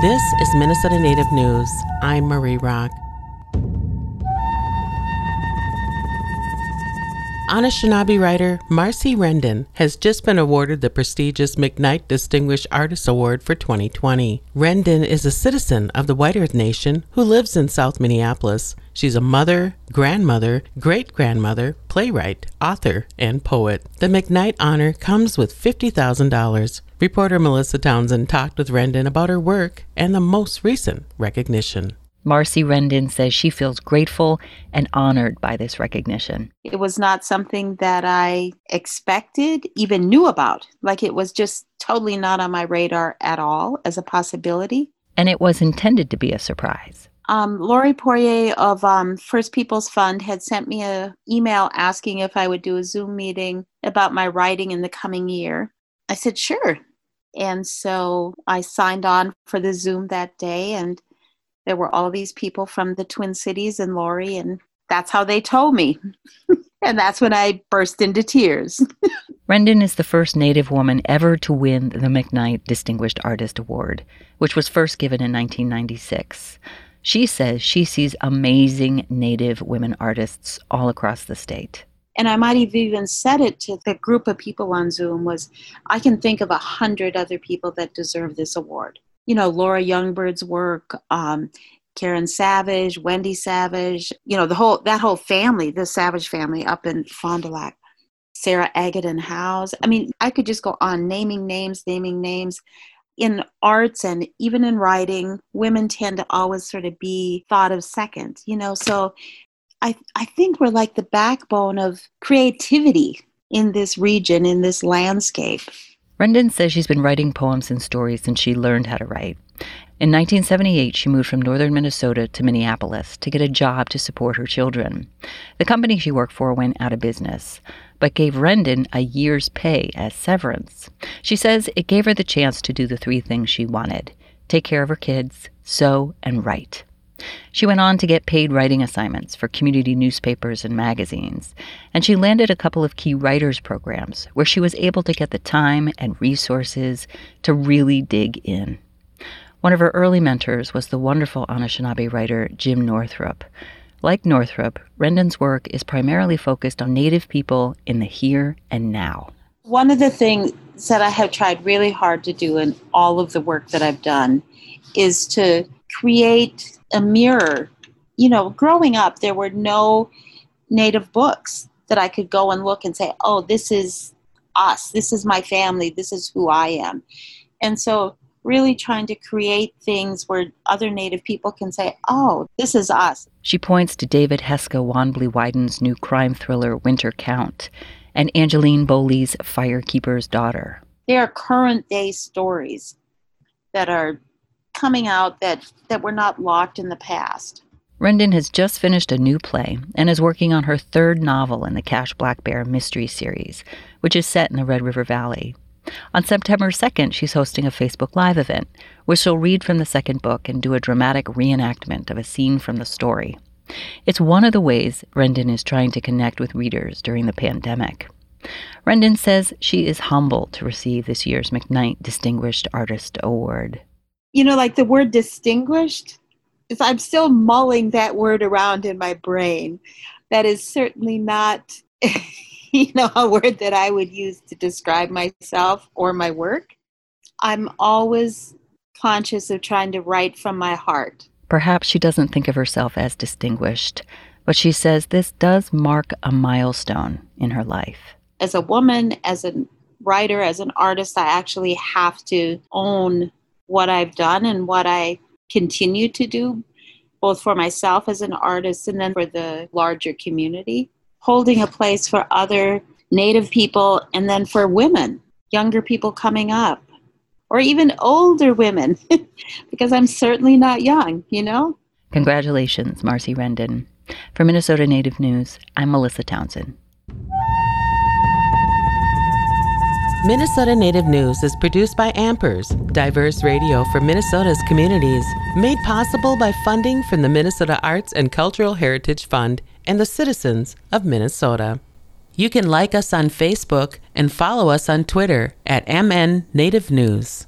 This is Minnesota Native News. I'm Marie Rock. Anishinaabe writer Marcie Rendon has just been awarded the prestigious McKnight Distinguished Artist Award for 2020. Rendon is a citizen of the White Earth Nation who lives in South Minneapolis. She's a mother, grandmother, great grandmother, playwright, author, and poet. The McKnight honor comes with $50,000. Reporter Melissa Townsend talked with Rendon about her work and the most recent recognition. Marcie Rendon says she feels grateful and honored by this recognition. It was not something that I expected, even knew about. Like it was just totally not on my radar at all as a possibility. And it was intended to be a surprise. Um, Lori Pourier of um, First People's Fund had sent me an email asking if I would do a Zoom meeting about my writing in the coming year. I said, sure. And so I signed on for the Zoom that day and there were all these people from the Twin Cities and Lori, and that's how they told me. and that's when I burst into tears. Rendon is the first Native woman ever to win the McKnight Distinguished Artist Award, which was first given in 1996. She says she sees amazing Native women artists all across the state. And I might have even said it to the group of people on Zoom was I can think of a hundred other people that deserve this award you know, Laura Youngbird's work, um, Karen Savage, Wendy Savage, you know, the whole that whole family, the Savage family up in Fond du Lac, Sarah Agaton Howes. I mean, I could just go on naming names, naming names. In arts and even in writing, women tend to always sort of be thought of second, you know. So I I think we're like the backbone of creativity in this region, in this landscape. Rendon says she's been writing poems and stories since she learned how to write. In 1978, she moved from northern Minnesota to Minneapolis to get a job to support her children. The company she worked for went out of business, but gave Rendon a year's pay as severance. She says it gave her the chance to do the three things she wanted take care of her kids, sew, and write. She went on to get paid writing assignments for community newspapers and magazines, and she landed a couple of key writers programs where she was able to get the time and resources to really dig in. One of her early mentors was the wonderful Anishinaabe writer Jim Northrup. Like Northrup, Rendon's work is primarily focused on Native people in the here and now. One of the things that I have tried really hard to do in all of the work that I've done is to create a mirror. You know, growing up, there were no native books that I could go and look and say, oh, this is us, this is my family, this is who I am. And so, really trying to create things where other Native people can say, oh, this is us. She points to David Heska Wanbli Weiden's new crime thriller, Winter Count, and Angeline Boulley's Firekeeper's Daughter. They are current day stories that are coming out that, that were not locked in the past. Rendon has just finished a new play and is working on her third novel in the Cash Black Bear mystery series, which is set in the Red River Valley. On September 2nd, she's hosting a Facebook Live event where she'll read from the second book and do a dramatic reenactment of a scene from the story. It's one of the ways Rendon is trying to connect with readers during the pandemic. Rendon says she is humbled to receive this year's McKnight Distinguished Artist Award you know, like the word distinguished, is I'm still mulling that word around in my brain. That is certainly not, you know, a word that I would use to describe myself or my work. I'm always conscious of trying to write from my heart. Perhaps she doesn't think of herself as distinguished, but she says this does mark a milestone in her life. As a woman, as a writer, as an artist, I actually have to own what I've done and what I continue to do, both for myself as an artist and then for the larger community. Holding a place for other Native people and then for women, younger people coming up, or even older women, because I'm certainly not young, you know? Congratulations, Marcie Rendon. For Minnesota Native News, I'm Melissa Townsend. Minnesota Native News is produced by Ampers, diverse radio for Minnesota's communities, made possible by funding from the Minnesota Arts and Cultural Heritage Fund and the citizens of Minnesota. You can like us on Facebook and follow us on Twitter at MN Native News.